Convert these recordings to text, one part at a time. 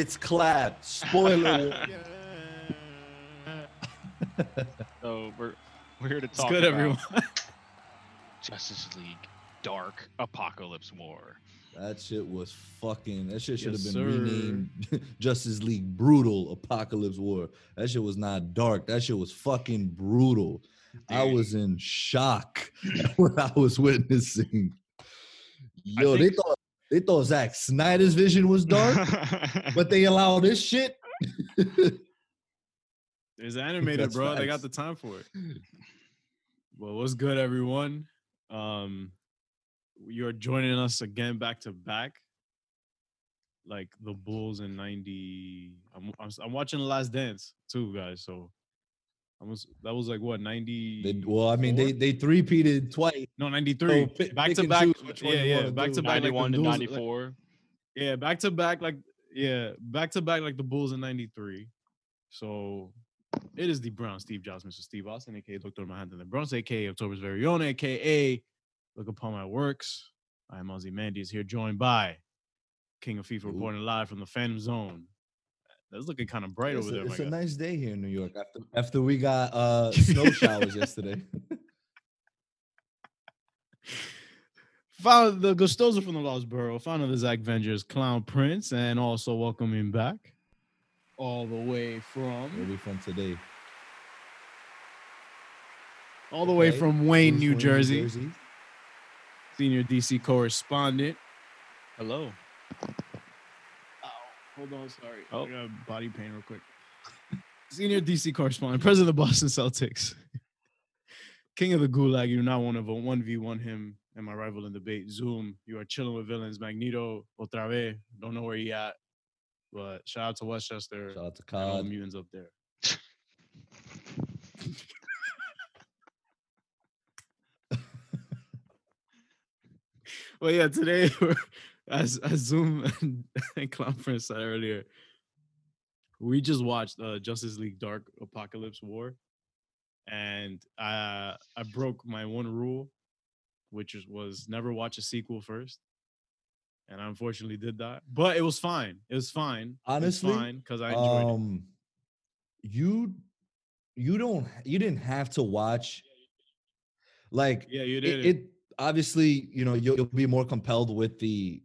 Everybody gets clapped. Spoiler. so we're we're here to It's talk good, about everyone. Justice League Dark Apocalypse War. that shit was fucking. That shit should Yes, have sir. been renamed Justice League Brutal Apocalypse War. That shit was not dark. That shit was fucking brutal. I was in shock when I was witnessing. Yo, they thought they thought Zack Snyder's vision was dark, but they allow this shit. It's animated, That's bro. They got the time for it. Well, what's good, everyone? Um, you're joining us again back to back, like the Bulls in '90. I'm, I'm I'm watching The Last Dance too, guys. So I was that was like what '90. They, well, I mean, they they three peated twice. no '93 pick- back pick to back. which Yeah, you yeah, wanna back do. to back. like the 91 to Bulls- like- 94. Yeah, back to back, like yeah, back to back, like the Bulls in '93. So it is the Brown Steve Jobs, Mr. Steve Austin, aka Dr. Manhattan, the Browns, aka October's very own, aka Look Upon My Works. I am Ozzy Mandy is here, joined by King of FIFA Ooh. reporting live from the Phantom Zone. That's looking kind of bright It's, over a, there. it's my a guy. nice day here in New York after after we got uh snow showers yesterday. Founder the Gustoso from the Lost Borough, founder of the Zach Vengers, Clown Prince, and also welcoming back all the way from Where from we from today? all the way from Wayne, New Wayne, Jersey. senior DC correspondent. Hello. Oh, hold on, sorry. Oh. I got body pain real quick. Senior DC correspondent, president of the Boston Celtics, king of the Gulag. You do not want to vote one v one him and my rival in debate. Zoom, you are chilling with villains. Magneto, otra vez. Don't know where he at, but shout out to Westchester. Shout out to and all the COD. mutants up there. Well, yeah, today we're, as as Zoom and, and Clown said earlier, we just watched uh, Justice League Dark Apocalypse War, and I I broke my one rule, which was never watch a sequel first, and I unfortunately did that. But it was fine. It was fine. Honestly, fine because I enjoyed it. um, you you don't you didn't have to watch like Yeah, you it, did. it obviously you know you'll, you'll be more compelled with the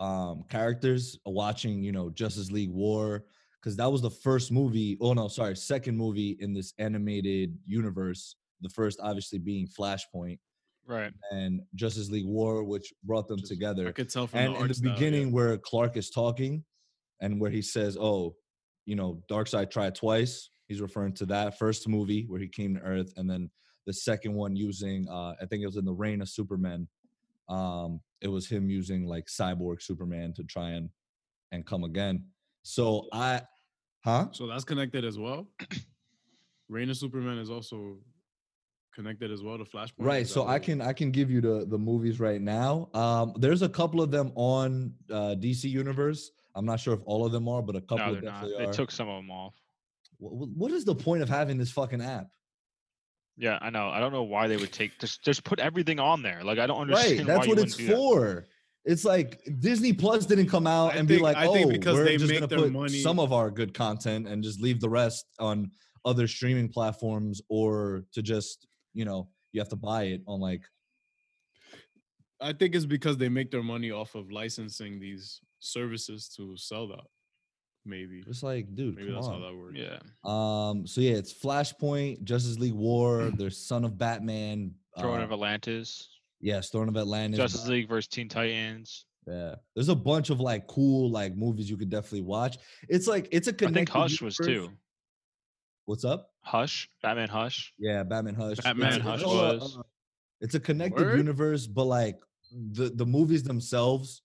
um characters watching you know justice league war because that was the first movie oh no sorry second movie in this animated universe the first obviously being flashpoint Right. and justice league war which brought them Just- together I could tell from and the in the style, yeah. beginning where clark is talking and where he says oh you know darkseid tried twice he's referring to that first movie where he came to earth and then the second one using uh i think it was in the reign of superman um it was him using like cyborg superman to try and and come again so i huh So that's connected as well. Reign of Superman is also connected as well to Flashpoint. right so i can i can give you the the movies right now um there's a couple of them on uh dc universe i'm not sure if all of them are but a couple No, they're not. They took some of them off. Wh- wh- what is the point of having this fucking app Yeah, I know. I don't know why they would take just just put everything on there. Like I don't understand. right that's you what wouldn't it's do that. for it's like disney plus didn't come out I and think- be like I oh think because we're they just make gonna their put money- some of our good content and just leave the rest on other streaming platforms or to just you know you have to buy it on like I think it's because they make their money off of licensing these services to sell that. Maybe. it's like dude Maybe come that's on. how that works. Yeah. um so yeah it's flashpoint justice league war there's son of batman Throne uh, of Atlantis. yes throne of atlantis Justice League versus Teen Titans. Yeah, there's a bunch of like cool like movies you could definitely watch. It's like it's a I connected. think Hush was universe. too. What's up? Hush. Batman Hush. Yeah, Batman Hush. Batman It's- Hush it's a- was. uh, it's a connected Word? universe, but like the the movies themselves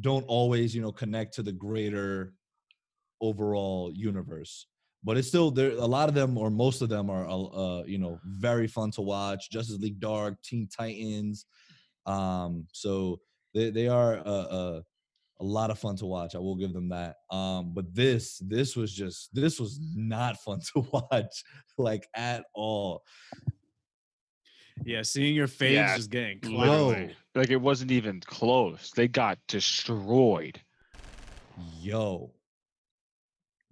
don't always you know connect to the greater overall universe. But it's still there. A lot of them, or most of them, are uh, uh, you know very fun to watch. Justice League Dark, Teen Titans. Um, so they they are uh, uh, a lot of fun to watch. I will give them that. Um, but this this was just this was not fun to watch like at all. Yeah, seeing your face Yeah, just getting Bro. clapped. Literally. Like it wasn't even close. They got destroyed. yo,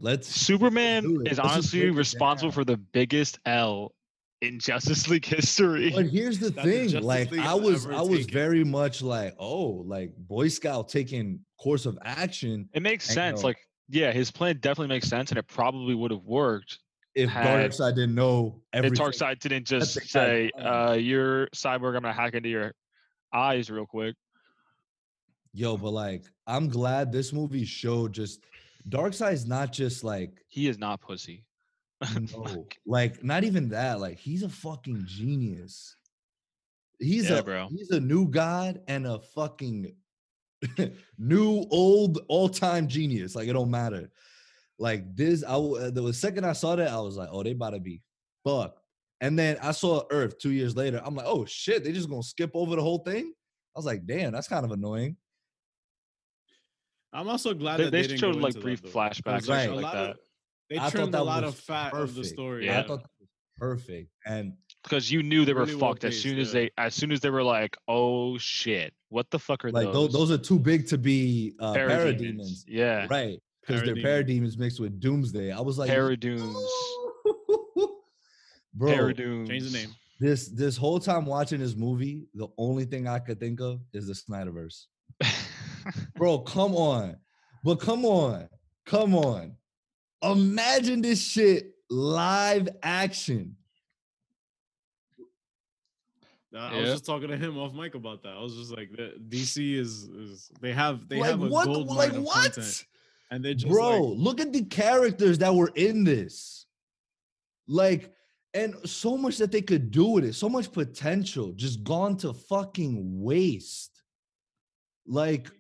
let's Superman do it. is Let's just honestly break responsible down. for the biggest L in Justice League history. But here's the That the thing, like League I was, I was taken. very much like, oh, like Boy Scout taking course of action. It makes I sense. know. Like, yeah, his plan definitely makes sense, and it probably would have worked If Had- Darkseid didn't know if everything. Darkseid didn't just they say, uh, "You're cyborg. I'm gonna hack into your eyes real quick." Yo, but like, I'm glad this movie showed just Darkseid's not just like He is not pussy. no, like not even that. Like he's a fucking genius. He's Yeah, a bro. he's a new god and a fucking new old all time genius. Like it don't matter. Like this, I uh, the second I saw that, I was like, oh, they about to be fuck. And then I saw Earth two years later. I'm like, oh shit, they just gonna skip over the whole thing. I was like, damn, that's kind of annoying. I'm also glad They, that they they, didn't showed go like into brief that, flashbacks Right. shit a like that. of- They I thought trimmed a lot of fat of the story. Yeah. I thought that was perfect. And Because you knew they were Really well fucked as paced, soon as yeah. they as soon as they were like, "Oh shit, what the fuck are like those?" those, those are too big to be uh, parademons. parademons. Yeah, Right. Because they're Parademons. parademons mixed with doomsday. I was like, Paradoons. bro, Paradoons. Change the name. this this whole time watching this movie, the only thing I could think of is the Snyderverse. Bro, come on. But come on. Come on. Imagine this shit live action. Uh, I was just talking to him off mic about that. I was just like, the, DC is is they have they like have a what? gold Like mine of what? content, and they just Bro, like, look at the characters that were in this. Like, and so much that they could do with it, so much potential just gone to fucking waste. Like,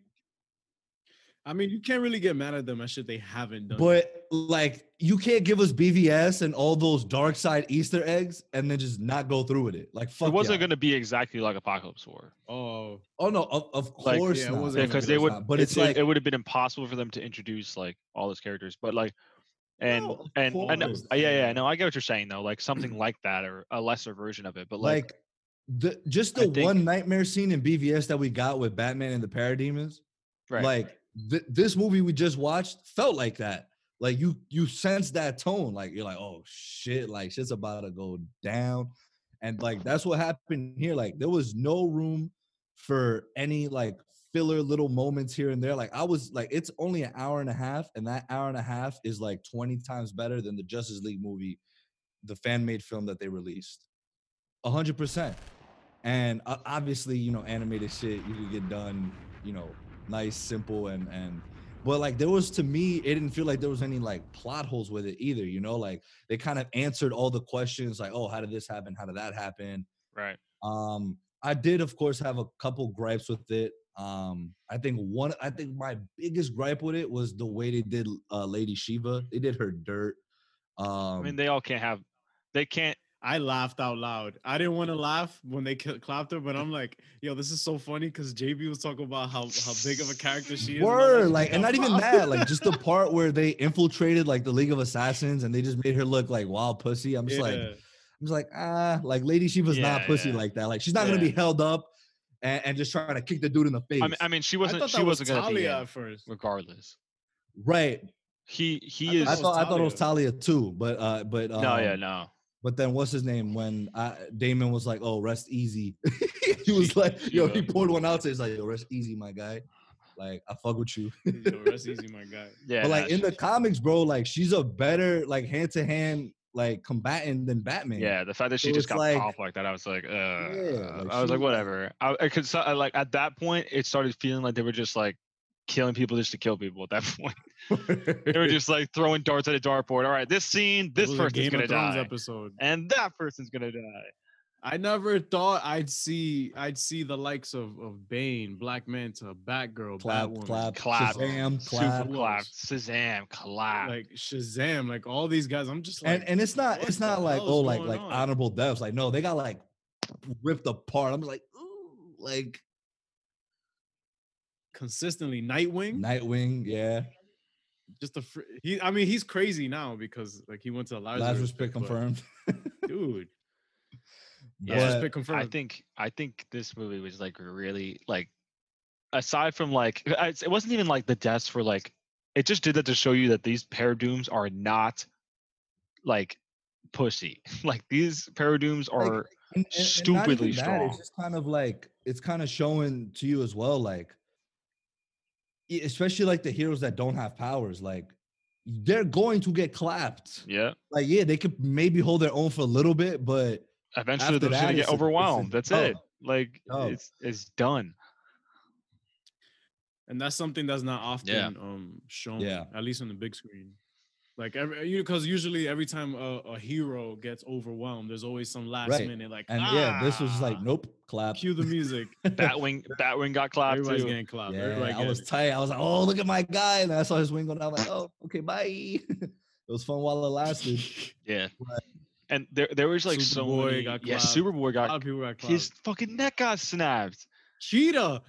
I mean, you can't really get mad at them at shit they haven't done. but like, you can't give us BVS and all those Darkseid Easter eggs and then just not go through with it. Like, fuck it wasn't y'all. going to be exactly like Apocalypse War oh, Oh no, of, of Like, course yeah, it not. wasn't because be they would. not. But it's it, like, it would have been impossible for them to introduce like all those characters. But like, and No, of and I know, course. uh, yeah, yeah, no, I get what you're saying though. Like something like that or a lesser version of it. But like, like the just I the think- one nightmare scene in BVS that we got with Batman and the Parademons. right, like th- this movie we just watched felt like that. Like you you sense that tone like you're like oh shit like shit's about to go down. And like that's what happened here like there was no room for any like filler little moments here and there like i was like it's only an hour and a half and that hour and a half is like 20 times better than the justice league movie the fan made film that they released. 100% and uh, obviously you know animated shit you could get done you know nice simple and and but like there was to me it didn't feel like there was any like plot holes with it either you know like they kind of answered all the questions like oh how did this happen how did that happen right. um i did of course have a couple gripes with it um i think one i think my biggest gripe with it was the way they did uh lady shiva they did her dirt um I mean, they all can't have. They can't. I laughed out loud. I didn't want to laugh when they clapped her, but I'm like, yo, this is so funny because JB was talking about how how big of a character she is. and all Word, shit. like, and not even that, like, just the part where they infiltrated like the League of Assassins and they just made her look like wild pussy. I'm just like, I'm just like, ah, like Lady Shiva's not Yeah, pussy yeah. like that. Like, she's not gonna be held up and, and just trying to kick the dude in the face. I mean, I mean, she wasn't. thought She was wasn't going to be Talia at first. regardless. right? He he I is. I thought I thought it was Talia. Talia too, but uh, but um, no, yeah, no. But then what's his name? When I, Damian was like, "Oh, rest easy," he was like, "Yo," he Shiva. poured one out. So he's like, "Yo, rest easy, my guy." Like, I fuck with you. Yo, rest easy, my guy. Yeah, but no, like in the comics, bro, like she's a better like hand to hand like combatant than Batman. Yeah, the fact that she So just got like- popped like that, I was like, uh, like, I was like, whatever. I, I could so- I, like at that point, it started feeling like they were just like killing people just to kill people. At that point, they were just like throwing darts at a dartboard. All right, this scene, this person's gonna Thrones die, episode. and that person's gonna die. I never thought I'd see I'd see the likes of of Bane, Black Manta, Batgirl, clap, Batwoman, clap, Clap. Shazam, Super clap. Who clap, else? Shazam, clap. like Shazam, like all these guys. I'm just like, and and it's not it's not like oh like like on? honorable deaths. Like no, they got like ripped apart. I'm just like, ooh, like consistently Nightwing. Nightwing, yeah. just a fr- he. I mean, he's crazy now because like he went to Lazarus, Lazarus pit, pit but, confirmed. dude. Yeah. Lazarus pit confirmed. I think I think this movie was like really like aside from like it wasn't even like the deaths were like it just did that to show you that these Paradooms are not like pussy. like these Paradooms Like, are and, and- and not stupidly even that, strong. It's just kind of like it's kind of showing to you as well, like especially like the heroes that don't have powers, like they're going to get clapped. yeah. Like, yeah, they could maybe hold their own for a little bit, but Eventually After they're that, gonna get it's a- it's a overwhelmed. That's it. Like Dub. it's it's done. and that's something that's not often Yeah. um shown Yeah. at least on the big screen like every you because usually every time a, a hero gets overwhelmed there's always some last Right. minute like and yeah, this was like "Ah." nope, clap. cue the music Batwing Batwing got clapped everybody's too. getting clapped Yeah, Everybody I was getting- tight. I was like, oh, look at my guy. And I saw his wing go down. I'm like, oh, okay, bye. it was fun while it lasted. Yeah. But- And there there was like so Superboy many. got yeah, clapped. Superboy a lot got of people got clapped. his fucking neck got snapped. cheetah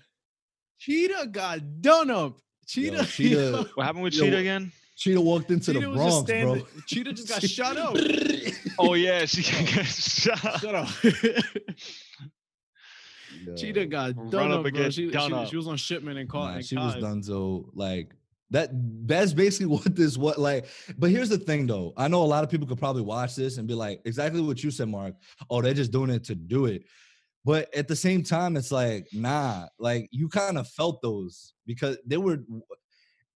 cheetah got done up cheetah Cheetah- What happened with Yo, Cheetah again? Cheetah walked into Cheetah the was just Bronx, bro. cheetah just got shut up Oh yeah, she got shot. shut up Yeah. cheetah got Run done up up, bro. She, done she, up. she was on shipment and caught Nah, and she was done so like that that's basically what this what like but here's the thing though i know a lot of people could probably watch this and be like exactly what you said mark oh they're just doing it to do it but at the same time it's like nah like you kind of felt those because they were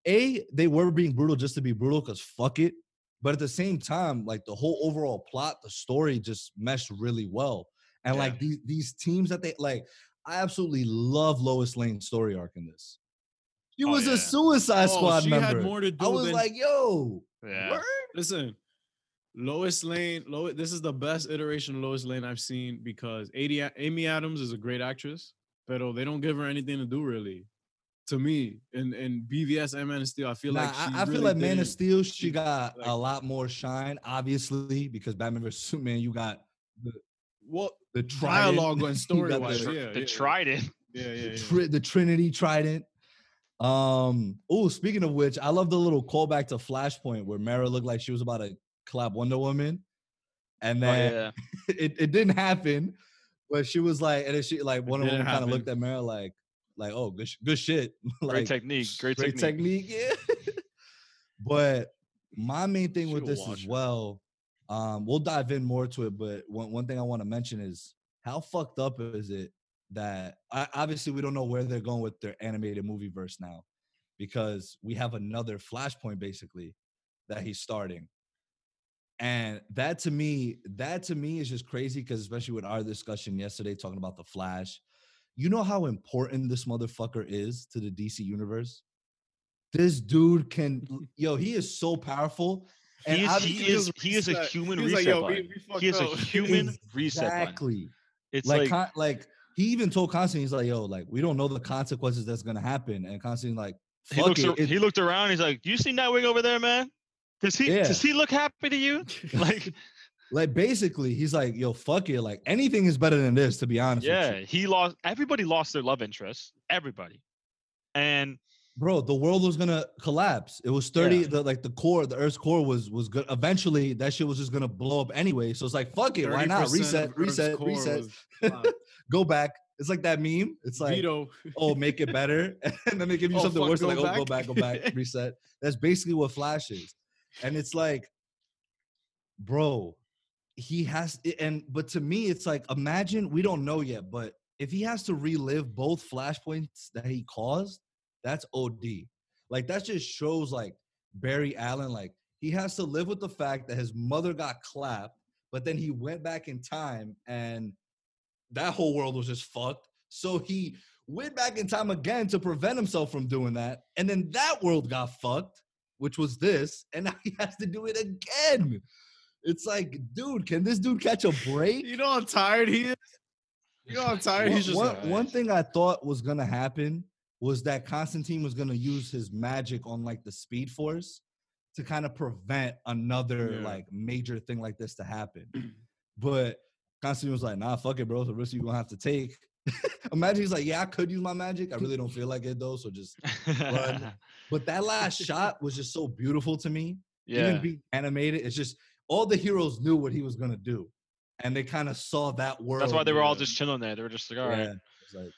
a they were being brutal just to be brutal because fuck it but at the same time like the whole overall plot the story just meshed really well and Yeah. like these these teams that they like i absolutely love lois lane's story arc in this she Oh, was yeah. a suicide Oh, squad she member had more to do i was than- like yo Yeah. word? Listen, Lois Lane. Lois, this is the best iteration of Lois Lane I've seen because Amy, Amy Adams is a great actress, but they don't give her anything to do really. To me, And in BVS and Man of Steel, I feel Nah, like she I, I feel like Man of Steel, she she- got like- a lot more shine, obviously, because Batman vs Superman, you got What the trident, dialogue and you story got wise? the- Yeah, the yeah, Trident. yeah, yeah, the, yeah. tri- the Trinity Trident. Um. Oh, speaking of which, I love the little callback to Flashpoint where Mara looked like she was about to clap Wonder Woman, and Oh, then yeah. it, it didn't happen. But she was like, and then she like Wonder didn't Woman kind of looked at Mara like, like, oh, good, sh- good shit. Great technique. Great, great technique. technique. Yeah. but my main thing with this as well, um, we'll dive in more to it. But one, one thing I want to mention is how fucked up is it that I, obviously we don't know where they're going with their animated movie verse now, because we have another Flashpoint basically that he's starting. And that to me, that to me is just crazy because especially with our discussion yesterday talking about the Flash, you know how important this motherfucker is to the DC universe. This dude can, yo, he is so powerful. And He is, he is, he is a human He was like, reset "Yo, we- button. we fucked He is a up." human reset button. exactly. It's like, like, Con- like he even told Constantine, he's like, yo, like we don't know the consequences that's gonna happen. And Constantine, like, he fuck looks. it. ar- it- he looked around. He's like, "Do you see Nightwing over there, man? Does he? Yeah. Does he look happy to you? Like, like basically, he's like, yo, fuck it. Like anything is better than this, to be honest. with yeah, you. he lost. Everybody lost their love interest. Everybody, and bro the world was gonna collapse it was 30 Yeah. the like the core the earth's core was was good eventually that shit was just gonna blow up anyway so it's like fuck it why not reset reset reset was clapped. go back it's like that meme it's like Vito. oh make it better and then they give you Oh, something fuck, worse they're like go oh go back back. go back reset that's basically what flash is and it's like bro he has and but to me it's like imagine we don't know yet but if he has to relive both flashpoints that he caused that's od like that just shows like barry allen like he has to live with the fact that his mother got clapped but then he went back in time and that whole world was just fucked. So he went back in time again to prevent himself from doing that and then that world got fucked which was this and now he has to do it again it's like dude can this dude catch a break You know how tired he is. You know how tired one, he's just. one- like, one thing I thought was gonna happen was that Constantine was gonna use his magic on like the Speed Force to kind of prevent another Yeah. like major thing like this to happen. But Constantine was like, "Nah, fuck it, bro. It's a risk you're gonna have to take." Imagine he's like, "Yeah, I could use my magic. I really don't feel like it though. So just." But that last shot was just so beautiful to me. yeah, Even being animated, it's just all the heroes knew what he was gonna do, and they kind of saw that world. that's why they were all just chilling there. They were just like, all right. yeah, it's like,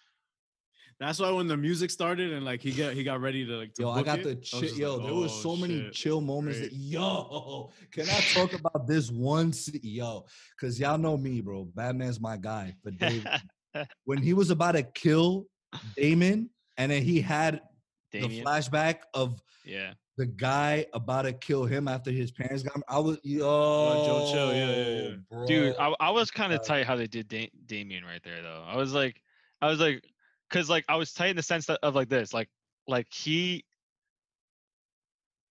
That's why when the music started and like he got he got ready to like to Yo, I got it, the chill. Yo, like, there was "Oh, so many chill moments. great." That, yo, can I talk about this one? se- Yo, because y'all know me, bro. Batman's my guy. But Dave, when he was about to kill Damian, and then he had the flashback of Yeah. The guy about to kill him after his parents got him. I was yo, Joe Chill, yeah, yeah, yeah. Oh, bro. Dude, I, I was kind of tight how they did da- Damian right there though. I was like, I was like, cause like I was tight in the sense that of like this, like, like he,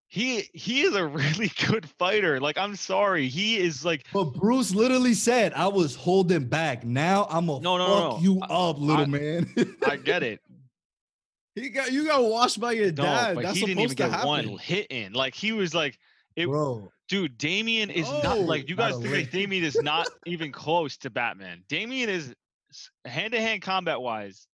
he, he is a really good fighter. Like, I'm sorry, he is like, But Bruce literally said, "I was holding back. Now I'm gonna No, no, no, fuck no. you I- up, little I- man." I get it. He got you got washed by your No, dad. but That's he didn't supposed even to get happen. one hit in. Like he was like, it, bro. dude, Damian is not like you guys a think like. Damian is not even close to Batman. Damian is hand to hand combat wise.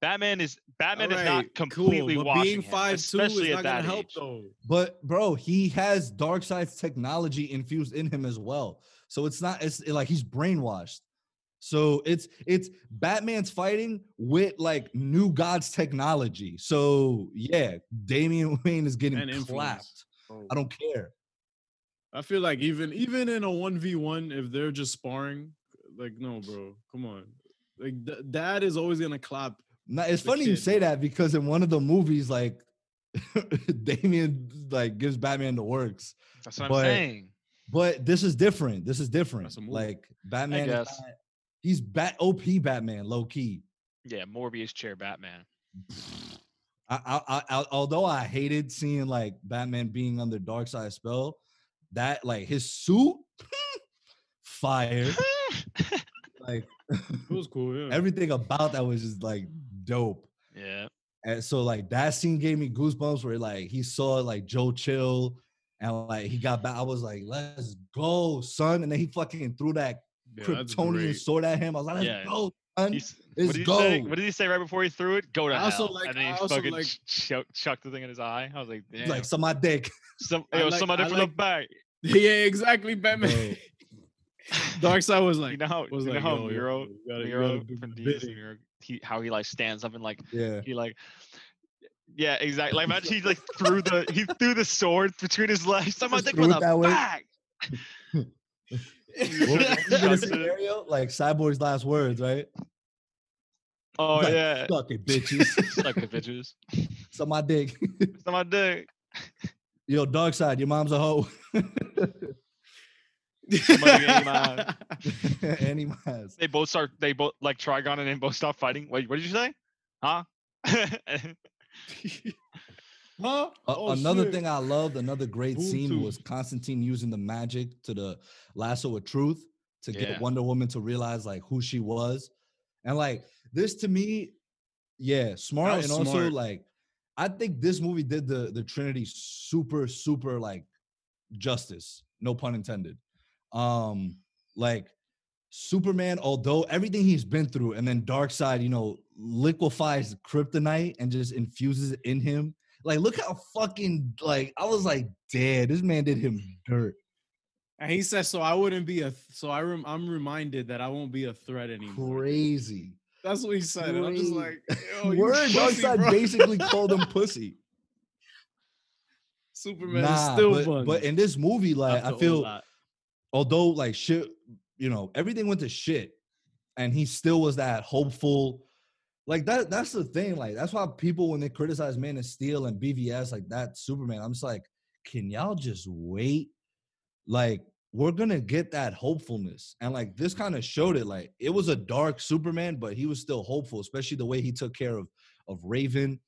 Batman is Batman is not Alright, completely cool, but watching being him, five two is at not gonna that help age. though. But bro, he has Darkseid's technology infused in him as well. So it's not it's like he's brainwashed. So it's it's Batman's fighting with like new God's technology. So yeah, Damian Wayne is getting And clapped. Oh. I don't care. I feel like even even in a one v one, if they're just sparring, like no, bro, come on. Like d- dad is always gonna clap. Now, it's The funny you say that because in one of the movies, like Damian like gives Batman the works. That's what But- I'm saying. But this is different. This is different. That's a movie. Like Batman is not- he's bat OP Batman, low key. Yeah, Mobius chair Batman. I, I, I, I, although I hated seeing like Batman being under Darkseid spell, that like his suit, fire, like It was cool, yeah. everything about that was just like dope. yeah. And so like that scene gave me goosebumps where like he saw like Joe Chill and like he got back. I was like, let's go, son. And then he fucking threw that Yeah, Kryptonian sword at him. I was like, let's Yeah. go, son. He's, what, did he say? go. what did he say right before he threw it? Go to I also hell. like- and then he I also fucking like- ch- chuck, chucked the thing in his eye. I was like, damn. like, suck my dick. some, I yo, like- somebody I from like- the back. yeah, exactly. Batman. Darkseid was like, you know how, was you know like, how yo, yo, Miro, gotta- you Miro from DC, bidding. Miro, he, how he like stands up and like Yeah. he like yeah exactly like imagine he like threw the he threw the sword between his legs someone Just dick threw with it a that way. back the scenario? Like Cyborg's last words, right? oh Like, yeah Suck it, bitches. suck the bitches Suck my dick. on my dick Yo, Darkseid, your mom's a hoe. Somebody get him out. Any miles. they both start they both like trigon and then both stop fighting wait what did you say huh huh? Oh, another shit. thing I loved, another great Boom scene was Constantine using the magic to the lasso of truth to Yeah. get Wonder Woman to realize like who she was. And like this to me, yeah, smart and also like I think this movie did the the Trinity super super like justice, no pun intended. Um like Superman, although everything he's been through, and then Darkseid, you know, liquefies kryptonite and just infuses it in him. Like, look how fucking like I was like, damn, this man did him dirt. And he says, "So I wouldn't be a. So I rem, I'm reminded that I won't be a threat anymore." Crazy. That's what he said. And I'm just like, Word, Dark pussy, Side bro. basically called him pussy. Superman is Nah, still but, but in this movie, like, I feel although like shit, you know, everything went to shit, and he still was that hopeful. Like that, that's the thing. Like, that's why people when they criticize Man of Steel and BVS, like that Superman, I'm just like, can y'all just wait? Like, we're gonna get that hopefulness. And like this kind of showed it. Like it was a dark Superman, but he was still hopeful, especially the way he took care of of Raven.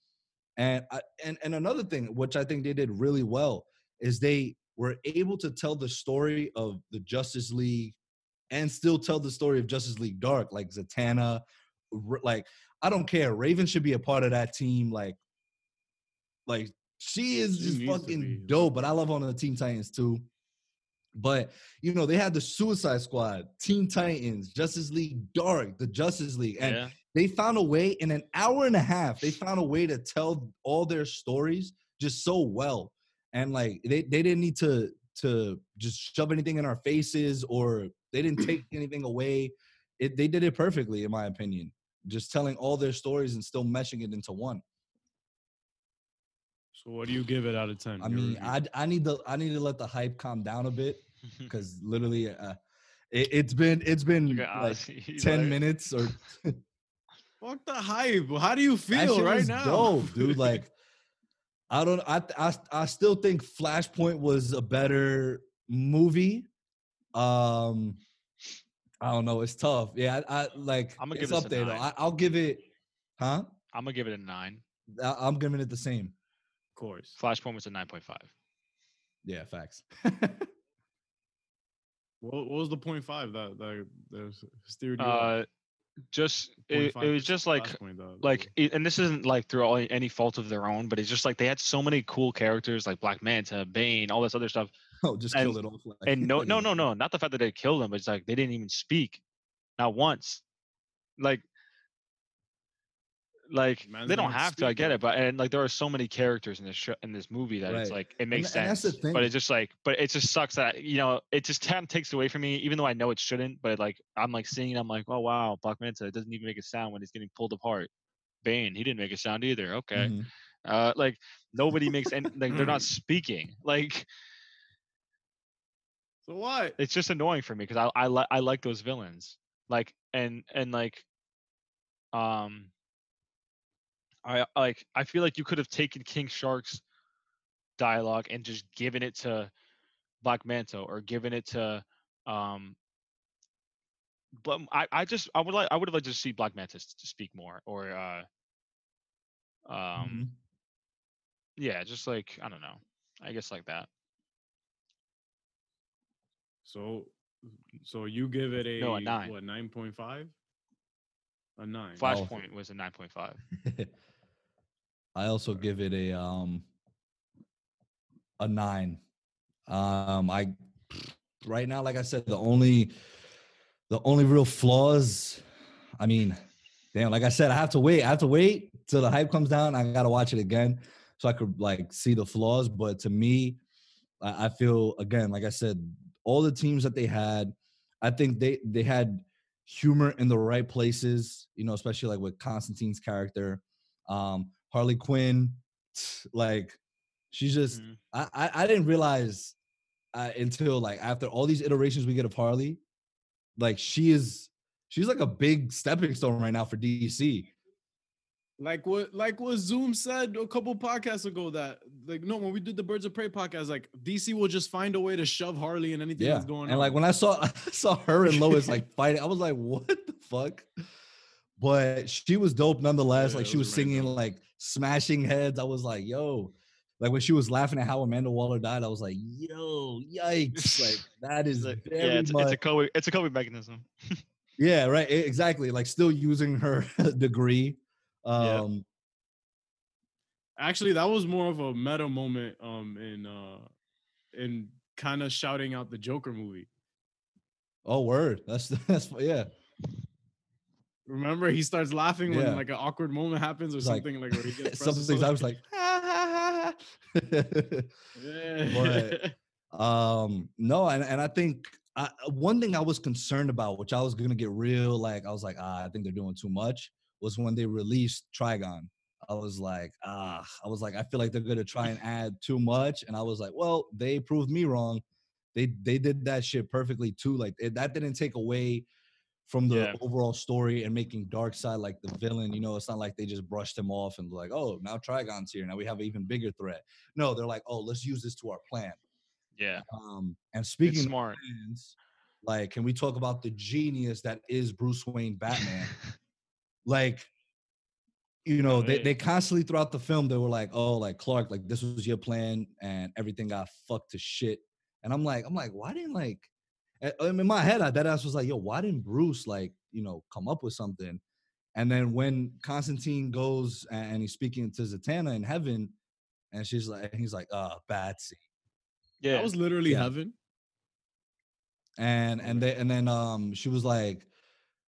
And I, and and another thing, which I think they did really well, is they were able to tell the story of the Justice League and still tell the story of Justice League Dark, like Zatanna. Like, I don't care. Raven should be a part of that team. Like, like she is She just fucking dope. But I love on the Teen Titans too. But you know, they had the Suicide Squad, Teen Titans, Justice League Dark, the Justice League, and yeah they found a way in an hour and a half they found a way to tell all their stories just so well and like they, they didn't need to to just shove anything in our faces or they didn't take anything away it, they did it perfectly in my opinion just telling all their stories and still meshing it into one. So what do you give it out of ten? I mean. I I need to I need to let the hype calm down a bit because literally, uh, it, it's been it's been like ten like- minutes or fuck the hype. How do you feel right now, dope, dude. Like, I don't. I, I I still think Flashpoint was a better movie. Um, I don't know. It's tough. Yeah, I, I like. I'ma it's give this up there though. I, I'll give it. Huh? I'm gonna give it a nine. I, I'm giving it the same. of course. Flashpoint was a nine point five. Yeah, facts. What, what was the point five that that that steered you? Uh, just it, it was just like like it, and this isn't like through all, any fault of their own but it's just like they had so many cool characters like black manta bane all this other stuff oh, just and- kill it off. Like, and no no no no not the fact that they killed them but it's like they didn't even speak not once like like Man's they don't have to i get it but and like there are so many characters in this show in this movie that it's like it makes and sense the but it's just like but it just sucks that you know it just kind of takes away from me even though i know it shouldn't but like i'm like seeing it i'm like oh wow black manta doesn't even make a sound when he's getting pulled apart bane he didn't make a sound either okay Mhm. uh like nobody makes any like they're not speaking like so what? it's just annoying for me because I I like I like those villains like and and like um I like I feel like you could have taken King Shark's dialogue and just given it to Black Manta or given it to um but I I just I would like I would have liked to see Black Manta to speak more or uh um Mhm. yeah just like I don't know I guess like that So so you give it a, No, a nine. what nine point five? A nine. Flashpoint was a 9.5 I also give it a um a nine. Um I right now, like I said, the only the only real flaws, I mean, damn, like I said, I have to wait. I have to wait till the hype comes down. I gotta watch it again so I could like see the flaws. But to me, I, I feel again, like I said, all the teams that they had, I think they they had humor in the right places, you know, especially like with Constantine's character. Um, Harley Quinn, like she's just Mhm. I, I I didn't realize uh, until like after all these iterations we get of Harley, like she is she's like a big stepping stone right now for DC. Like what like what Zoom said a couple podcasts ago that like no when we did the Birds of Prey podcast like DC will just find a way to shove Harley and anything Yeah, that's going and on. like when I saw I saw her and Lois like fighting, I was like, what the fuck? But she was dope nonetheless. Yeah, like she was was singing dope. like smashing heads. I was like, yo. Like when she was laughing at how Amanda Waller died, I was like, yo, yikes. Like that is very yeah, it's, much it's a coping it's a coping mechanism. Yeah, right. Exactly. Like still using her degree. Yeah. Um actually that was more of a meta moment um in uh in kind of shouting out the Joker movie. oh word. That's that's yeah. Remember he starts laughing Yeah. when like an awkward moment happens or It's something like where he gets Some things I was like, ha, ha, ha, ha. yeah. um no, and, and I think I, one thing I was concerned about, which I was gonna get real, like I was like, ah, I think they're doing too much, was when they released Trigon. I was like, ah, I was like, I feel like they're gonna try and add too much, and I was like, well, they proved me wrong. They they did that shit perfectly too. Like it, that didn't take away from the Yeah. overall story and making Darkseid like the villain. You know, it's not like they just brushed him off and like, oh, now Trigon's here. Now we have an even bigger threat. No, they're like, oh, let's use this to our plan. Yeah, Um, and speaking it's of smart. plans, like, can we talk about the genius that is Bruce Wayne Batman? like, you know, they, they constantly throughout the film they were like, oh, like Clark, like this was your plan, and everything got fucked to shit. And I'm like, I'm like, why didn't like I- I mean, in my head, I that ass was like, yo, why didn't Bruce like, you know, come up with something? And then when Constantine goes and he's speaking to Zatanna in heaven, and she's like, and he's like, uh, Batsy. yeah, That was literally Yeah. heaven. and and they and then um she was like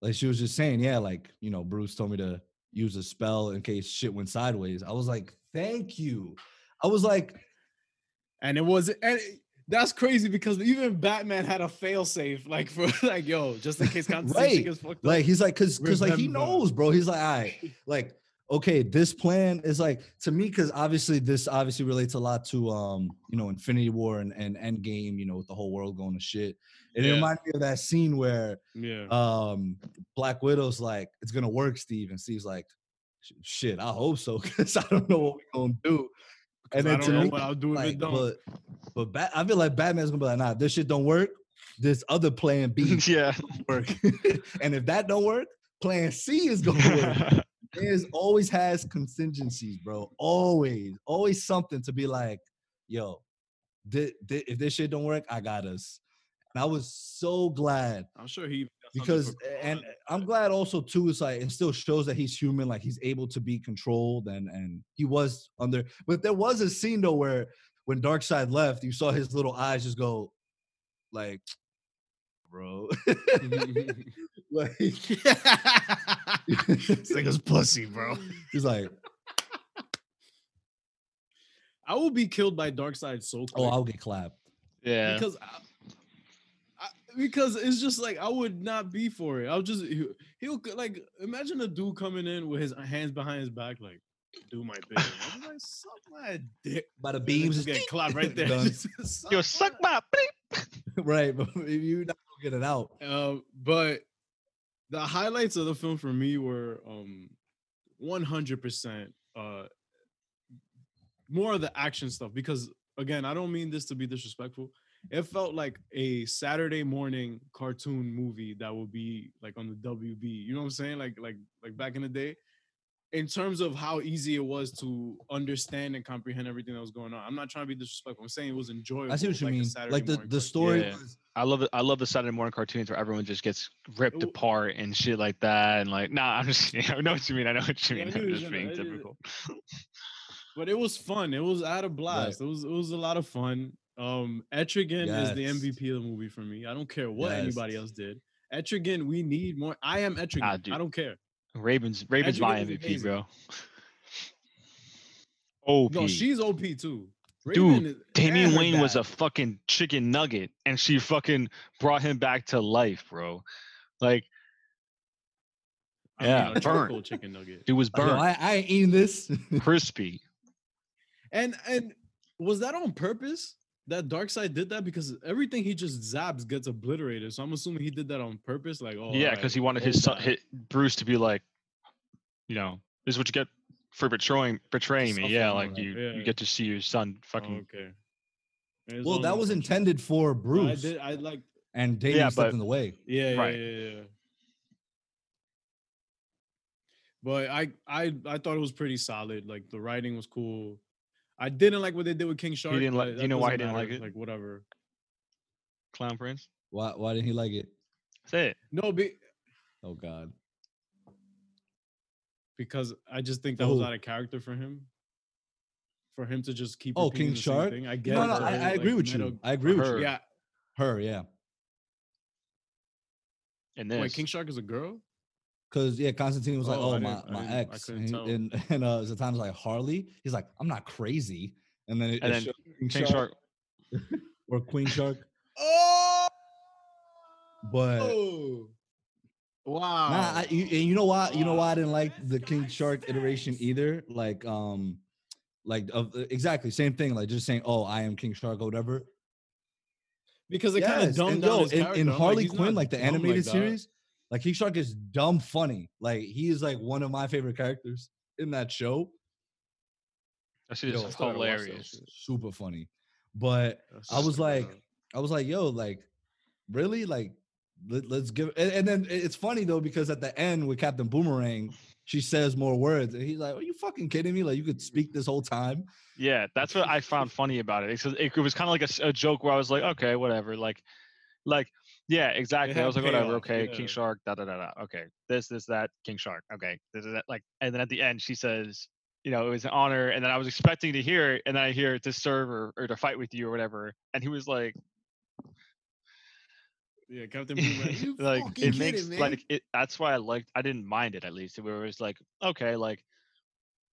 like she was just saying yeah like you know bruce told me to use a spell in case shit went sideways i was like thank you i was like And it was and it- That's crazy because even Batman had a fail safe, like for like, yo, just in case Constantine Right. gets fucked up. Like he's like, cause cause like he knows, bro. He's like, all right, like, okay, this plan is like to me, because obviously this obviously relates a lot to um, you know, Infinity War and, and Endgame, you know, with the whole world going to shit. And it Yeah. reminded me of that scene where yeah. um Black Widow's like, it's gonna work, Steve. And Steve's like, shit, I hope so, because I don't know what we're gonna do. And I then don't to know me, what I'll do if like, it don't. but but Bat- I feel like Batman's gonna be like, nah, this shit don't work. This other plan B yeah. work. and if that don't work, plan C is gonna work. There's always has contingencies, bro. Always, always something to be like, yo, thi- thi- if this shit don't work, I got us. And I was so glad I'm sure he because, and I'm glad also too. It's like it still shows that he's human, like he's able to be controlled, and and he was under. But there was a scene though where when Darkseid left, you saw his little eyes just go, like, bro, like. this nigga's pussy, bro. He's like, I will be killed by Darkseid so quick. oh, I'll get clapped. Yeah. because I, I, because it's just like I would not be for it. I'll just he, he'll like imagine a dude coming in with his hands behind his back, like do my thing. I'm like, suck my dick. By the beams, just just get clapped right there. Done. Just Yo, my suck my bleep. right, but if you not gonna get it out, Uh, but the highlights of the film for me were um 100% uh more of the action stuff because again, I don't mean this to be disrespectful. It felt like a Saturday morning cartoon movie that would be like on the WB. You know what I'm saying? Like like like back in the day. In terms of how easy it was to understand and comprehend everything that was going on. I'm not trying to be disrespectful. I'm saying it was enjoyable. I see what you like mean. Saturday Like the morning the story Yeah. was I love it. I love the Saturday morning cartoons where everyone just gets ripped Ooh. apart and shit like that. And like, nah, I'm just. I know what you mean. I know what you mean. knew I'm just gonna- being I typical. but it was fun. It was I had a blast. It was it was a lot of fun. Um, Etrigan is the MVP of the movie for me. I don't care what Yes. anybody else did. Etrigan, we need more. I am Etrigan. Ah. I don't care. Ravens. Ravens my MVP, amazing. bro. OP. No, she's OP too. Dude, Raven is- Damian Wayne was a fucking chicken nugget, and she fucking brought him back to life, bro. Like, I mean, yeah, a burnt. chicken nugget. it was Yo, burnt, I, I ain't eating this. crispy. And and was that on purpose? That Darkseid did that because everything he just zaps gets obliterated. So I'm assuming he did that on purpose. Like, oh, yeah, alright, because he wanted his son, that. his, Bruce to be like, you know, this is what you get for betraying betraying me. Yeah, Suffering, like you yeah. you get to see your son Oh, fucking. okay. It's well, that was those- intended for But Bruce, I did. I like. and Damian Yeah, stepped but- in the way. Yeah, yeah, Right. yeah, yeah. But I, I, I thought it was pretty solid. Like the writing was cool. I didn't like what they did with King Shark. didn't like- but do that you know why he doesn't didn't like it? Like whatever. Clown Prince. Why why didn't he like it? Say it. No, be, Oh God. because I just think that was Who? out of character for him. For him to just keep. Oh, King the same Shark? Thing. I get No, it, no, but I, it was, agree like, with you. meta- I agree with her. you. Yeah. Her, yeah. And this. Wait, King Shark is a girl. Cause yeah, Constantine was like, Oh, "Oh, my my ex," couldn't and, he- tell. and and uh, Zatan's like Harley. He's like, "I'm not crazy," and then it, And it then King, King Shark, Shark. or Queen Shark. Oh. But Wow. nah, I, you, and you know why? You know why I didn't like the King Shark iteration either. Like, um, like of exactly same thing. Like just saying, "Oh, I am King Shark" or whatever. because it kind of Yes, dumbed and down yo, his in, character. in I'm like, Harley Quinn, like the animated that. series, like King Shark is dumb funny. Like he is like one of my favorite characters in that show. That shit is I still gotta watch that hilarious. Super funny. But That's I was like, dumb. I was like, yo, like, really? Like, let, us give and, and then it's funny though, because at the end with Captain Boomerang, she says more words. And he's like, Are you fucking kidding me? Like, you could speak this whole time. Yeah, that's what I found funny about it. It's 'cause it, it was kind of like a joke where I was like, okay, whatever. Like, like, yeah, exactly. I was like, whatever. Okay. King Shark. Da da da da. Okay, this this that King Shark. Okay, this is that. Like, and then at the end she says, you know, it was an honor. And then I was expecting to hear, it, and then I hear to serve or, or to fight with you or whatever. And he was like, yeah, Captain Boomerang. Like it makes man? like it. That's why I liked. I didn't mind it at least. It was like, okay, like,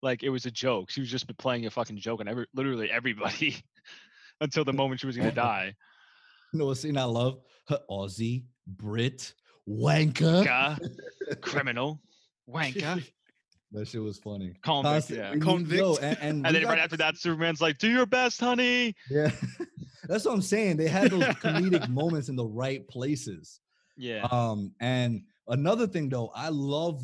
like it was a joke. She was just playing a fucking joke on every literally everybody. until the moment she was gonna die. You know what scene I love? Her Aussie, Brit, wanker. Criminal, wanker. That shit was funny. Convict, yeah. Convict. and, and, And then right after that, Superman's like, "Do your best, honey." Yeah, that's what I'm saying. They had those comedic moments in the right places. Yeah. Um, and another thing though, I love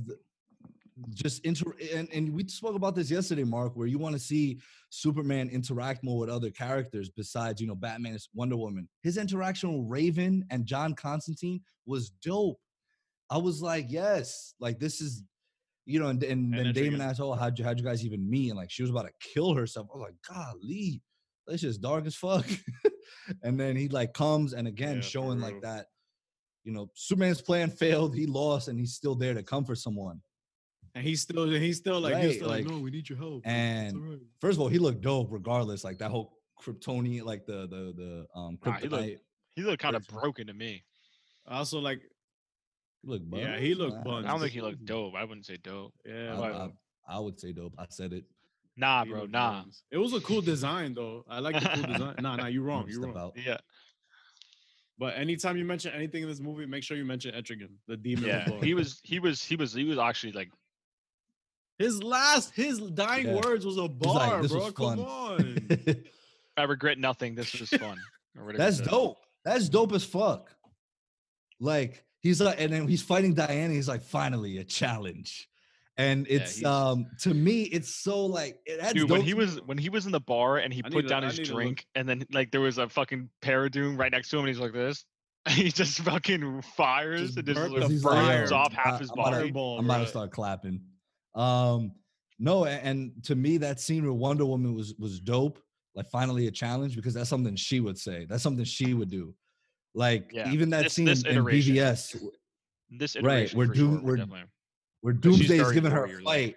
just inter and, and we spoke about this yesterday, Mark, where you want to see Superman interact more with other characters besides, you know, Batman and Wonder Woman. His interaction with Raven and John Constantine was dope. I was like, yes, like this is, you know, and, and then then Damian asked, Oh, how'd you how'd you guys even meet? And like she was about to kill herself. I was like, golly, that's just dark as fuck. and then he like comes and again Yeah, showing like that, you know, Superman's plan failed, he lost, and he's still there to comfort someone. And he's still he's still like he's still like, like, no, we need your help. And alright." first of all, he looked dope regardless. Like that whole Kryptonian, like the the the um Nah, he looked- He looked kind of broken to me. Also like He looked Yeah, he looked buns. buns. I don't think he looked dope. I wouldn't say dope. yeah, I, Why- I, I would say dope. I said it. Nah, bro. Nah. buns. It was a cool design though. I like the cool design. Nah, nah, you're wrong. You're wrong. out. Yeah. But anytime you mention anything in this movie, make sure you mention Etrigan, the demon. Yeah. He was. He was. He was. He was actually like. His last his dying Yeah. words was a bar, like, bro. Come fun. on. I regret nothing. This was fun. or whatever he That's dope. That's dope as fuck. Like he's like, and then he's fighting Diana. He's like, finally a challenge, and it's he's- um to me, it's so like it, that's Dude, when he was when he was in the bar and he I put need to- down his need to look- drink, and then like there was a fucking Parademon right next to him, and he's like this. he just fucking fires Just and just burnt like, the He's like, burns off half his I'm about to- body. I'm about to start clapping. Um, no, a- and to me, that scene with Wonder Woman was was dope. Like finally a challenge because that's something she would say. That's something she would do. Like Yeah, even that this- scene this in. BVS This Right, we're doom- sure, we're- definitely. where Doomsday is giving her a fight,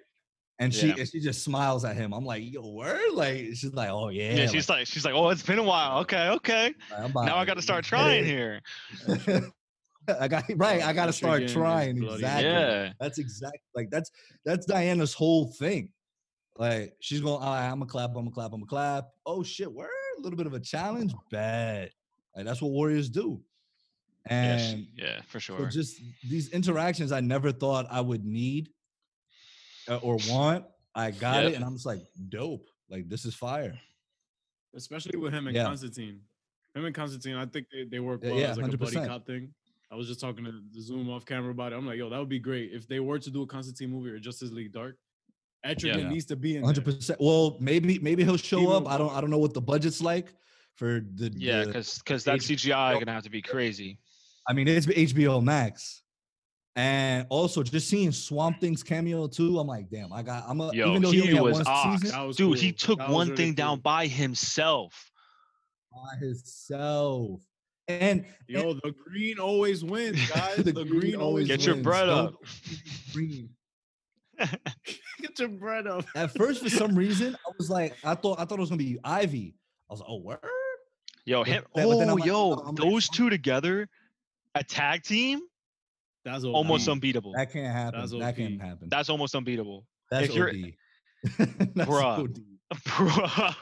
and she Yeah. and she just smiles at him. I'm like, yo, word? Like she's like, oh yeah. Yeah, she's like, she's like, oh, it's been a while. Okay, okay. like, Now I got to start trying here. I got right. I got to start trying. Exactly. Yeah. That's exactly Like that's that's Diana's whole thing. Like she's going, all right, I'm gonna clap, I'm gonna clap, I'm gonna clap. Oh shit, we're a little bit of a challenge, bad. Like that's what warriors do. Yeah, And she- yeah, for sure. so sure. just these interactions, I never thought I would need uh, or want. I got Yep. it, and I'm just like, dope. Like this is fire. especially with him and Yeah. Constantine. Him and Constantine, I think they, they work well yeah, as like a buddy cop thing. I was just talking to the Zoom off camera about it. I'm like, yo, that would be great if they were to do a Constantine movie or Justice League Dark. Etrigan Yeah. needs to be in. 100. percent Well, maybe maybe he'll show Female up. I don't I don't know what the budget's like for the yeah, because because that H- CGI gonna have to be crazy. I mean, it's HBO Max, and also just seeing Swamp Thing's cameo too. I'm like, damn, I got. I'm a, Yo, even though he only had was one ox. season was Dude, he took one really thing down by himself. by himself, and Yo, the green always wins, guys. The the, green green, always always Get your bread up. green. Get your bread up. At first, for some reason, I was like, I thought I thought it was gonna be Ivy. I was like, oh, word. Yo, But him. but oh, oh, I'm like, yo, I'm like, those two together, a tag team, That's almost unbeatable. That can't happen. That's That can't happen. That's almost unbeatable. That's if you're- OD. That's Bruh. OD. Bruh.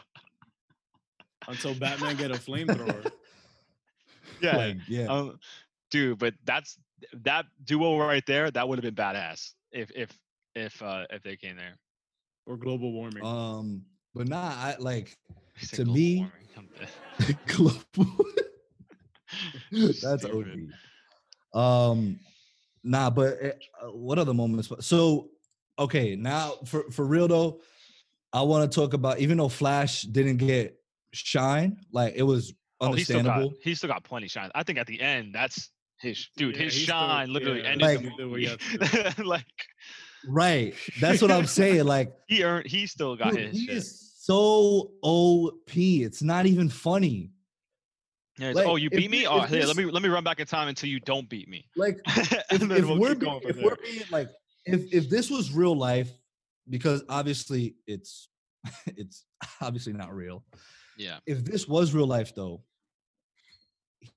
until Batman get a flamethrower. Yeah, Like, yeah. um, dude. But that's that duo right there. That would have been badass if if if uh if they came there. or global warming. Um, but nah, I like He To me- warming. I'm dead. global. That's Stupid. OD. Um, nah, but eh, uh, what other moments? So, okay, now for for real though, I want to talk about even though Flash didn't get shine, like it was Oh, he still got understandable. he still got plenty of shine. I think at the end, that's his dude. Yeah, his he still- shine literally yeah, ended Like- the he did what he movie. like right. That's what I'm saying. Like, he earned. He still got dude, his. he shit. is so OP. It's not even funny. Yeah, like, oh, you if beat me. thi- Oh, if hey, let me let me run back in time until you don't beat me. Like, and if, if we'll we're keep being, going if we're being like if if this was real life because obviously it's it's obviously not real Yeah. if this was real life though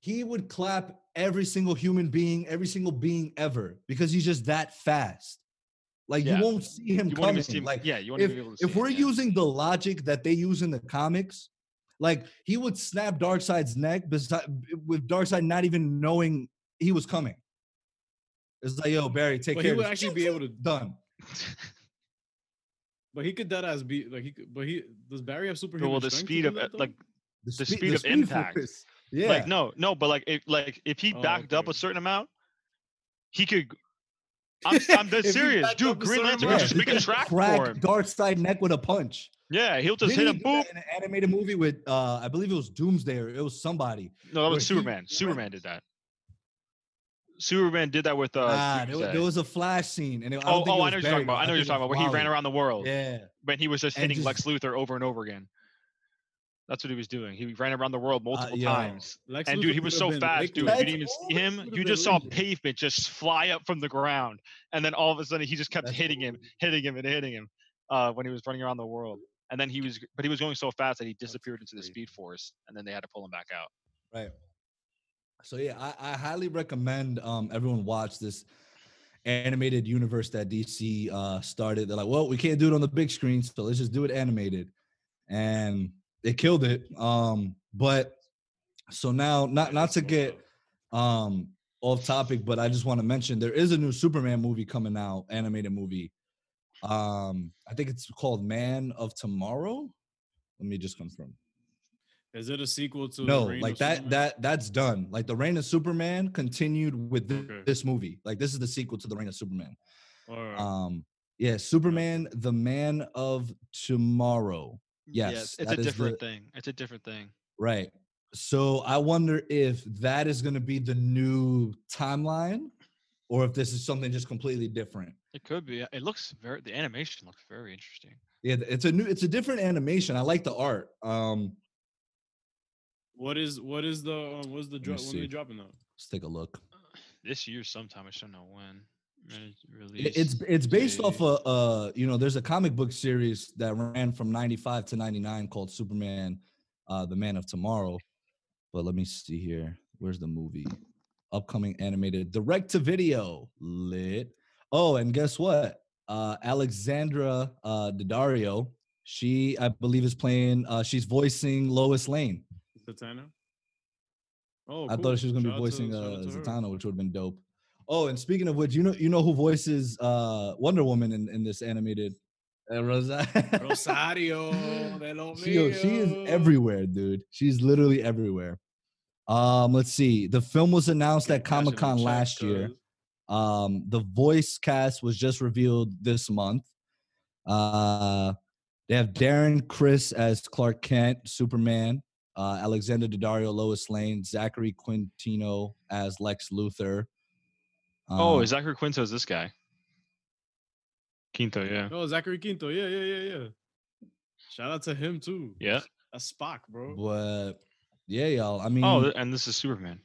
he would clap every single human being every single being ever because he's just that fast like Yeah. you won't see him You won't coming even see him. like yeah, you won't if, even be able to see if him, we're yeah. using the logic that they use in the comics Like he would snap Darkseid's neck beside, with Darkseid not even knowing he was coming. It's like, yo, Barry, take But care. he would of this." actually be able to. done. But he could dead as be like he could. But he does Barry have superhuman well, the speed of that, like The, The spe- speed of speed impact. force. Yeah. like no, no, but like if like if he Oh, backed up a certain amount, he could. I'm, I'm dead serious, dude. Green Lantern would just make a could track for him. Darkseid neck with a punch. Yeah, he'll just Didn't hit he him. Boop. in an animated movie with uh I believe it was Doomsday or it was somebody. No, that was Superman. went- Superman did that. Superman did that with uh. ah, there, wa- Doomsday. there was a flash scene and it, I oh, oh, I know what you're talking about. I know what you're talking about. Where he ran around the world, Yeah. when he was just And hitting Lex Luthor over and over again. That's what he was doing. He ran around the world multiple Uh, yo, times. Lex And Luthor dude, he was so been fast, dude. liquid. You didn't even see him. You just saw liquid. pavement just fly up from the ground, and then all of a sudden he just kept That's hitting him, hitting him, and hitting him uh, when he was running around the world. And then he was, but he was going so fast that he disappeared into the. Speed Force, and then they had to pull him back out. Right. So yeah, I, I highly recommend um everyone watch this animated universe that DC uh started. They're like, well, we can't do it on the big screen, so let's just do it animated. And they killed it. Um, but so now not not to get um off topic, but I just want to mention there is a new Superman movie coming out, animated movie. Um, I think it's called Man of Tomorrow. Let me just confirm. Is it a sequel to? No, like that Superman? that that's done. Like the Reign of Superman continued with Okay. this movie. Like this is the sequel to the Reign of Superman. Alright. Um, yeah, Superman, the Man of Tomorrow. Yes, it's a different the- thing. It's a different thing. Right. So I wonder if that is going to be the new timeline, or if this is something just completely different. It could be. It looks very. The animation looks very interesting. Yeah, it's a new, it's a different animation. I like the art. Um, what is what is the um, what's the me drop? When are see. they dropping though? let's take a look. This year, sometime I just don't know when. Release. It's it's based off date. a uh you know there's a comic book series that ran from 95 to 99 called Superman uh the Man of Tomorrow. But let me see here. Where's the movie? Upcoming animated direct to video lit. Oh, and guess what? Uh Alexandra uh Daddario, she I believe is playing uh she's voicing Lois Lane. Zatanna. Oh, I thought she was gonna Shout be out to- voicing uh to. Zatanna, which would have been dope. Oh, and speaking of which, you know, you know who voices uh Wonder Woman in, in this animated uh, Rosa- Rosario. she, yo, she is everywhere, dude. She's literally everywhere. Um, let's see. The film was announced at Comic Con last year. Um, the voice cast was just revealed this month. Uh, they have Darren Criss as Clark Kent, Superman. Uh, Alexandra Daddario, Lois Lane, Zachary Quintino as Lex Luthor. Oh, Um, Zachary Quinto is this guy. Quinto, yeah. Oh, Zachary Quinto. Yeah, yeah, yeah, yeah. Shout out to him too. Yeah. That's Spock, bro. but yeah, y'all. I mean, Oh, and this is Superman.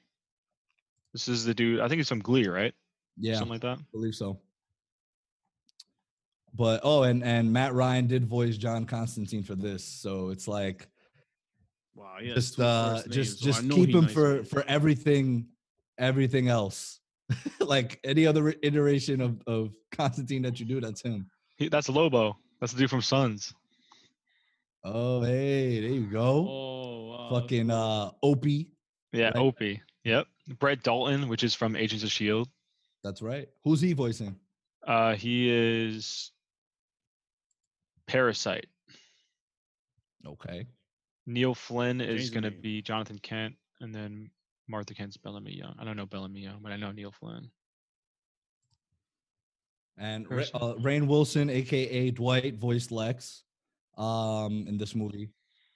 This is the dude. I think it's from Glee, right? yeah, Something like that. I believe so. But oh, and and Matt Ryan did voice John Constantine for this, so it's like Wow, yeah. just uh just names, just know keep him nice for with for everything everything else. like any other iteration of of Constantine that you do, that's him. He, that's Lobo. That's the dude from Sons. Oh, hey, there you go. Oh, wow. Fucking uh Opie. Yeah, Right. Opie. Yep. Brett Dalton, which is from Agents of Shield. That's right. Who's he voicing? Uh, he is Parasite. Okay. Neil Flynn is Change the gonna be Jonathan Kent, and then Martha Kent's Bellamy Young. I don't know Bellamy Young, but I know Neil Flynn. And Ra- uh, Rainn Wilson, aka Dwight, voiced Lex um in this movie.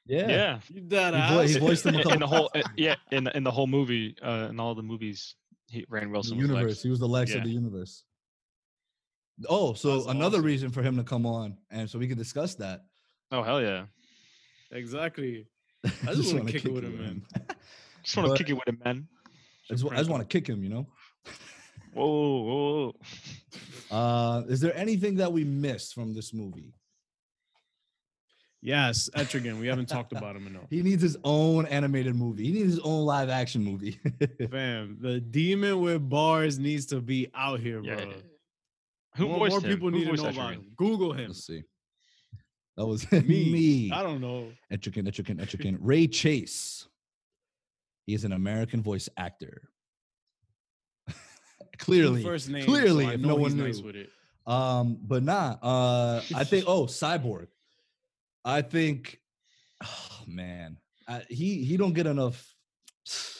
Yeah. Yeah. You dead He vo- ass. he voiced him in the whole uh, yeah in in the whole movie uh in all the movies he Rand the Wilson was universe. Lex. He was the Lex Yeah. of the universe. Oh, so That's another awesome. reason for him to come on, and so we can discuss that. Oh hell yeah! Exactly. I I just wanna wanna kick it with him, man. Just want to kick it with him, man. I just, I just want to kick him, you know. Whoa, whoa, whoa. Uh, is there anything that we missed from this movie? Yes, Etrigan. We haven't talked about him enough. He needs his own animated movie. He needs his own live action movie. Fam, the demon with bars needs to be out here, bro. Yeah. Who more voiced more him? people Who need to know Etrigan? about him. Google him. Let's see. That was Me. me. I don't know. Etrigan, Etrigan, Etrigan. Ray Chase. He is an American voice actor. clearly, First name. clearly, so if no one nice knew. with it. Um, but nah, uh, I think oh, Cyborg. I think, oh man, I, he he don't get enough.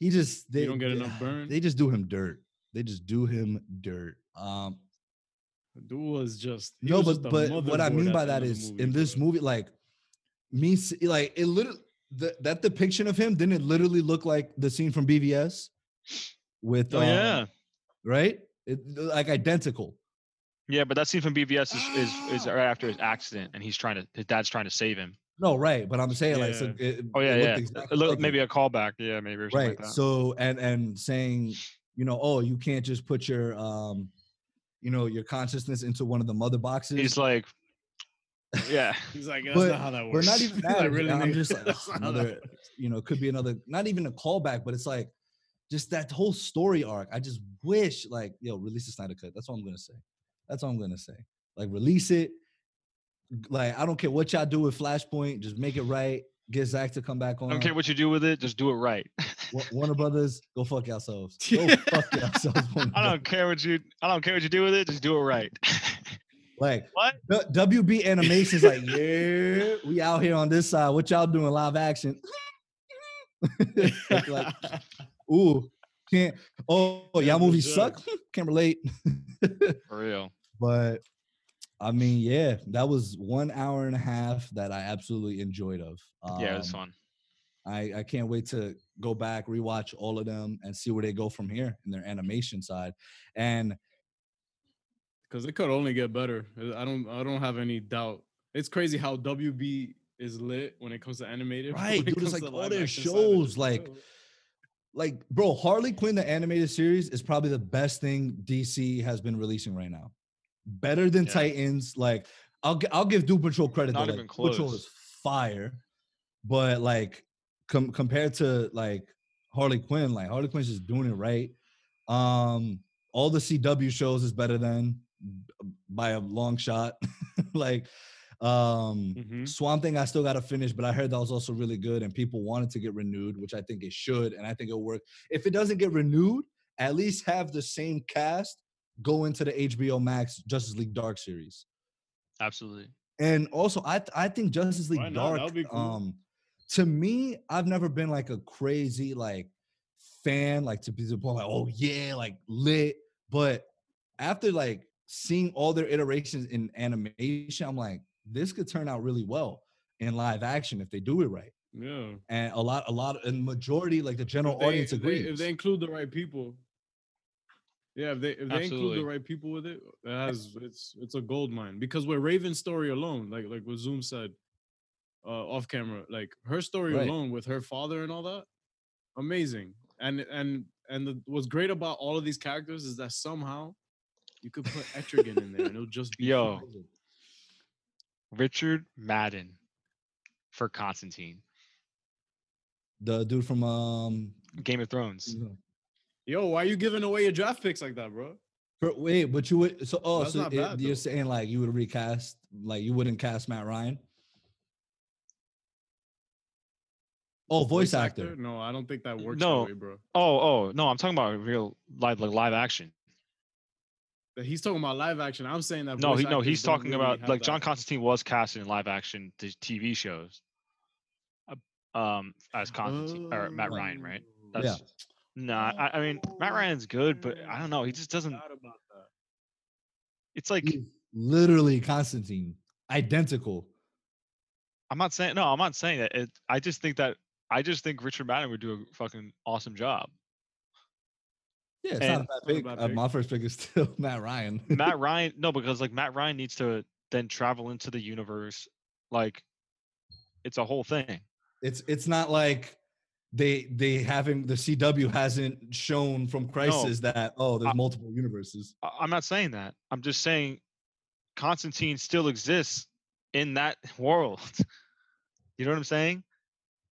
He just they don't get enough burn? They just do him dirt. They just do him dirt. Um, Dude was just no, was but just but what I mean by that end of the is movie, in this bro. movie, like me, like it literally th- that depiction of him didn't it literally look like the scene from BVS with Oh um, yeah, right, it, like identical. yeah. But that scene from BVS is, is is right after his accident, and he's trying to his dad's trying to save him. No, right, but I'm saying like so it, Oh yeah, yeah. exactly A little- like maybe a callback. Yeah, maybe or something right like that. so and and saying you know oh you can't just put your um you know your consciousness into one of the mother boxes He's like, yeah, He's like, that's but, not how that but works. not even that like, really, i'm just like That's not how that another you know could be another not even a callback but it's like just that whole story arc i just wish like yo release the snyder cut that's all i'm gonna say that's all i'm gonna say like release it like i don't care what y'all do with flashpoint just make it right get zack to come back on I don't care what you do with it, just do it right. Warner Brothers, go fuck yourselves. Go fuck yourselves. I don't care what you I don't care what you do with it, just do it right. Like what? WB Animations, like yeah, we out here on this side. What y'all doing live action? like, like, ooh, can't. Oh, y'all movies suck. Can't relate. For real. but I mean, yeah, that was one hour and a half that I absolutely enjoyed. Of Yeah, it was Um, fun. I, I can't wait to go back, rewatch all of them, and see where they go from here in their animation side. And because it could only get better. Uh, I don't I don't have any doubt. It's crazy how WB is lit when it comes to animated. Right, when it dude, it's like all their shows, like, chill. like, bro, Harley Quinn, the animated series, is probably the best thing DC has been releasing right now. Better than Yeah. Titans. Like, I'll I'll give Doom Patrol credit. Not though. even like, Doom Patrol is fire, but like, com- compared to like Harley Quinn, like Harley Quinn's just doing it right. Um, all the CW shows is better than b- by a long shot. like, um, Mhm. Swamp Thing I still got to finish, but I heard that was also really good and people wanted to get renewed, which I think it should, and I think it'll work. If it doesn't get renewed, at least have the same cast go into the HBO Max Justice League Dark series. Absolutely. And also, I th- I think Justice League Why not? That Dark. cool. Um, to me, I've never been like a crazy like fan, like to be the point like, oh yeah, like lit. But after like seeing all their iterations in animation, I'm like, this could turn out really well in live action if they do it right. Yeah. And a lot, a lot, and majority, like the general they- audience if they, agrees. if they include the right people. Yeah, if they if they include the right people with it, it has it's it's a gold mine. Because with Raven's story alone, like like what Zoom said, uh, off camera, like her story Right. alone with her father and all that, amazing. And and and the, what's great about all of these characters is that somehow you could put Etrigan in there and it'll just be Yo. fine. Richard Madden for Constantine. the dude from um, Game of Thrones. Yo, why are you giving away your draft picks like that, bro? for- wait, but you would so oh, That's so it- bad, you're though. saying like you would recast, like you wouldn't cast Matt Ryan? Oh, voice, actor. No, I don't think that works No. that way, bro. Oh, oh no, I'm talking about real live like live action. That He's talking about live action. I'm saying that. No, he no, he's talking really about have like John. Constantine was casted in live action t- TV shows. uh, Um, as Constantine or Matt Ryan, right? Oh. Yeah. That's no, I, I mean Matt Ryan's good, but I don't know. He just doesn't. Forgot about that. It's like He's literally Constantine, identical. I'm not saying no. I'm not saying that. It, I just think that I just think Richard Madden would do a fucking awesome job. Yeah, it's And- not a bad Not a pick. Uh, my first pick is still Matt Ryan. Matt Ryan, no, because like Matt Ryan needs to then travel into the universe. Like, it's a whole thing. it's it's not like they they haven't the CW hasn't shown from Crisis that oh there's I- multiple universes. I'm not saying that. I'm just saying Constantine still exists in that world. you know what I'm saying?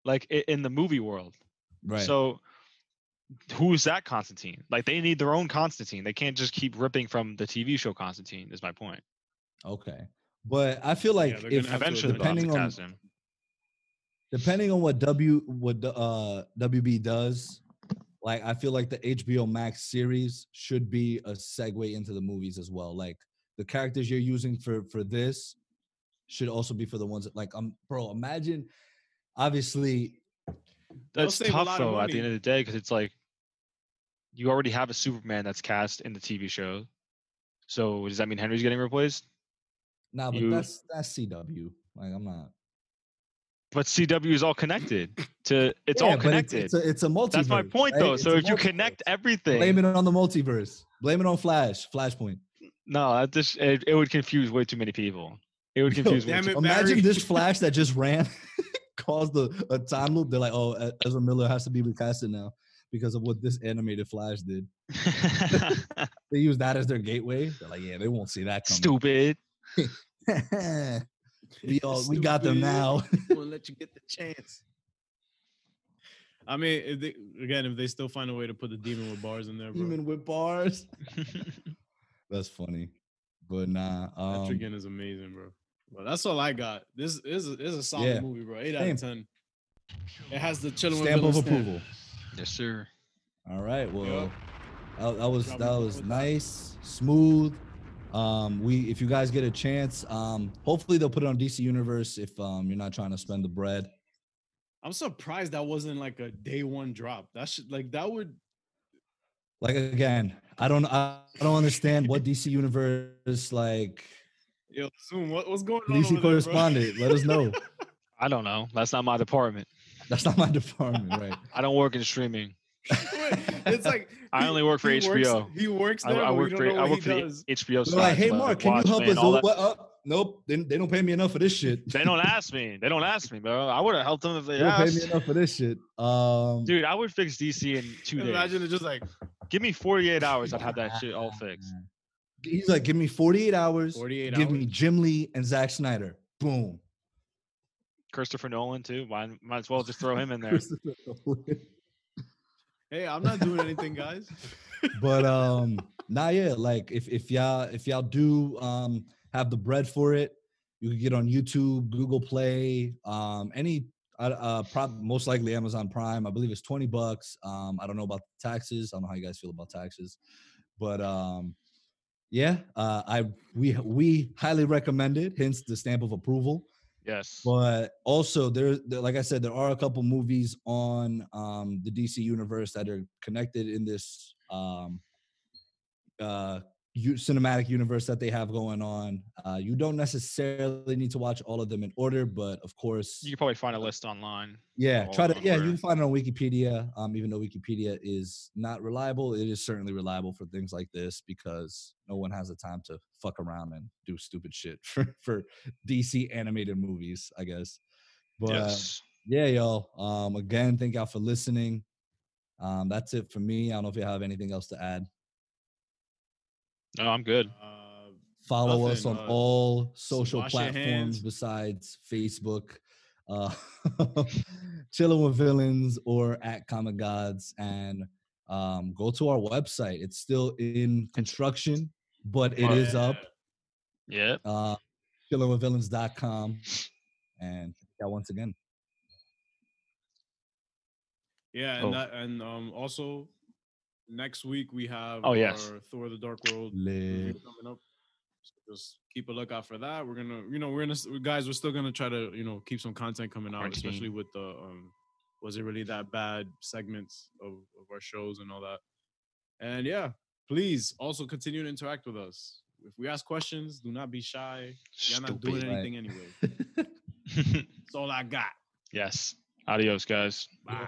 Like in the movie world. Right. So who's that Constantine? Like they need their own Constantine. They can't just keep ripping from the TV show Constantine, is my point. okay. But I feel like they're if gonna have to Eventually, they'll have to depending on him. depending on what W what uh WB does, like I feel like the HBO Max series should be a segue into the movies as well. Like the characters you're using for for this should also be for the ones that like I'm um bro, imagine obviously That's save a tough though at the end of the day because it's like you already have a Superman that's cast in the TV show. So does that mean Henry's getting replaced? nah, but You- that's that's CW. Like I'm not But CW is all connected to it's Yeah, all connected. It's, a, it's a multiverse. that's my point though. It's So a if you connect everything, blame it on the multiverse. Blame it on Flash, Flashpoint. no, that just it, it would confuse way too many people. It would Yo, confuse way damn too it, Imagine Barry. this Flash that just ran caused a, a time loop. They're like, oh, Ezra Miller has to be recasted now because of what this animated Flash did. They use that as their gateway. They're like, yeah, they won't see that coming. Stupid. we all we got them Stupid. now. Won't let you get the chance. I mean, if they, again, if they still find a way to put the demon with bars in there, bro. Even with bars. That's funny. But nah. Um, Etrigan is amazing, bro. But that's all I got. This is a, this is a solid Yeah. movie, bro. Eight out of ten. It has the chilling with stamp of stamp. approval. yes, sir. All right. Well, Yup. that, that was that was nice, smooth. Um, we if you guys get a chance, um, hopefully they'll put it on DC Universe if um you're not trying to spend the bread. I'm surprised that wasn't like a day one drop. That should like that would Like again, I don't I, I don't understand what DC Universe like yo Zoom. What, what's going on? DC over there, correspondent. let us know. I don't know. That's not my department. That's not my department, right? I don't work in streaming. it's like I he- only work for he works- HBO. he works I, there. I but we work for I work he for the. HBO. They're like, side, hey Mark, can you help Watchmen, us? all that- What up? Nope, they, they don't pay me enough for this shit. They don't ask me. They don't ask me, bro. I would have helped them if They they don't pay me enough for this shit. Um, Dude, I would fix DC in two days. Imagine it just like Give me 48 hours. I'd have that shit all fixed. He's like, give me 48 hours. 48 give hours. me Jim Lee and Zack Snyder. Boom. Christopher Nolan too. Might, might as well just throw him in there. Hey, I'm not doing anything, guys. but um nah yeah like if if y'all if y'all do um have the bread for it you can get on youtube google play um any uh, uh prob- most likely amazon prime i believe it's 20 bucks um i don't know about taxes i don't know how you guys feel about taxes but um yeah uh i we we highly recommend it hence the stamp of approval Yes. but also there, there like i said there are a couple movies on um the dc universe that are connected in this um uh cinematic universe that they have going on uh you don't necessarily need to watch all of them in order but of course You could probably find a list online. yeah try to yeah you can find it on wikipedia um even though wikipedia is not reliable it is certainly reliable for things like this because no one has the time to fuck around and do stupid shit for for dc animated movies i guess but yes. yeah y'all um again thank y'all for listening um that's it for me i don't know if you have anything else to add No, I'm good. Uh, follow us on uh, all social platforms besides facebook uh chilling with villains or at comic gods and um go to our website it's still in construction but it is up Yeah. uh chillingwithvillains.com and yeah once again yeah, Oh. and that, and um also next week we have Oh, yes. our Thor: The Dark World coming up. So just keep a lookout for that. We're gonna, you know, we're gonna guys. We're still gonna try to, you know, keep some content coming out, Quarantine. especially with the um, was it really that bad segments of, of our shows and all that. And yeah, please also continue to interact with us. If we ask questions, do not be shy. You're not doing Stupid. Right. anything anyway. That's all I got. yes. Adios, guys. Bye.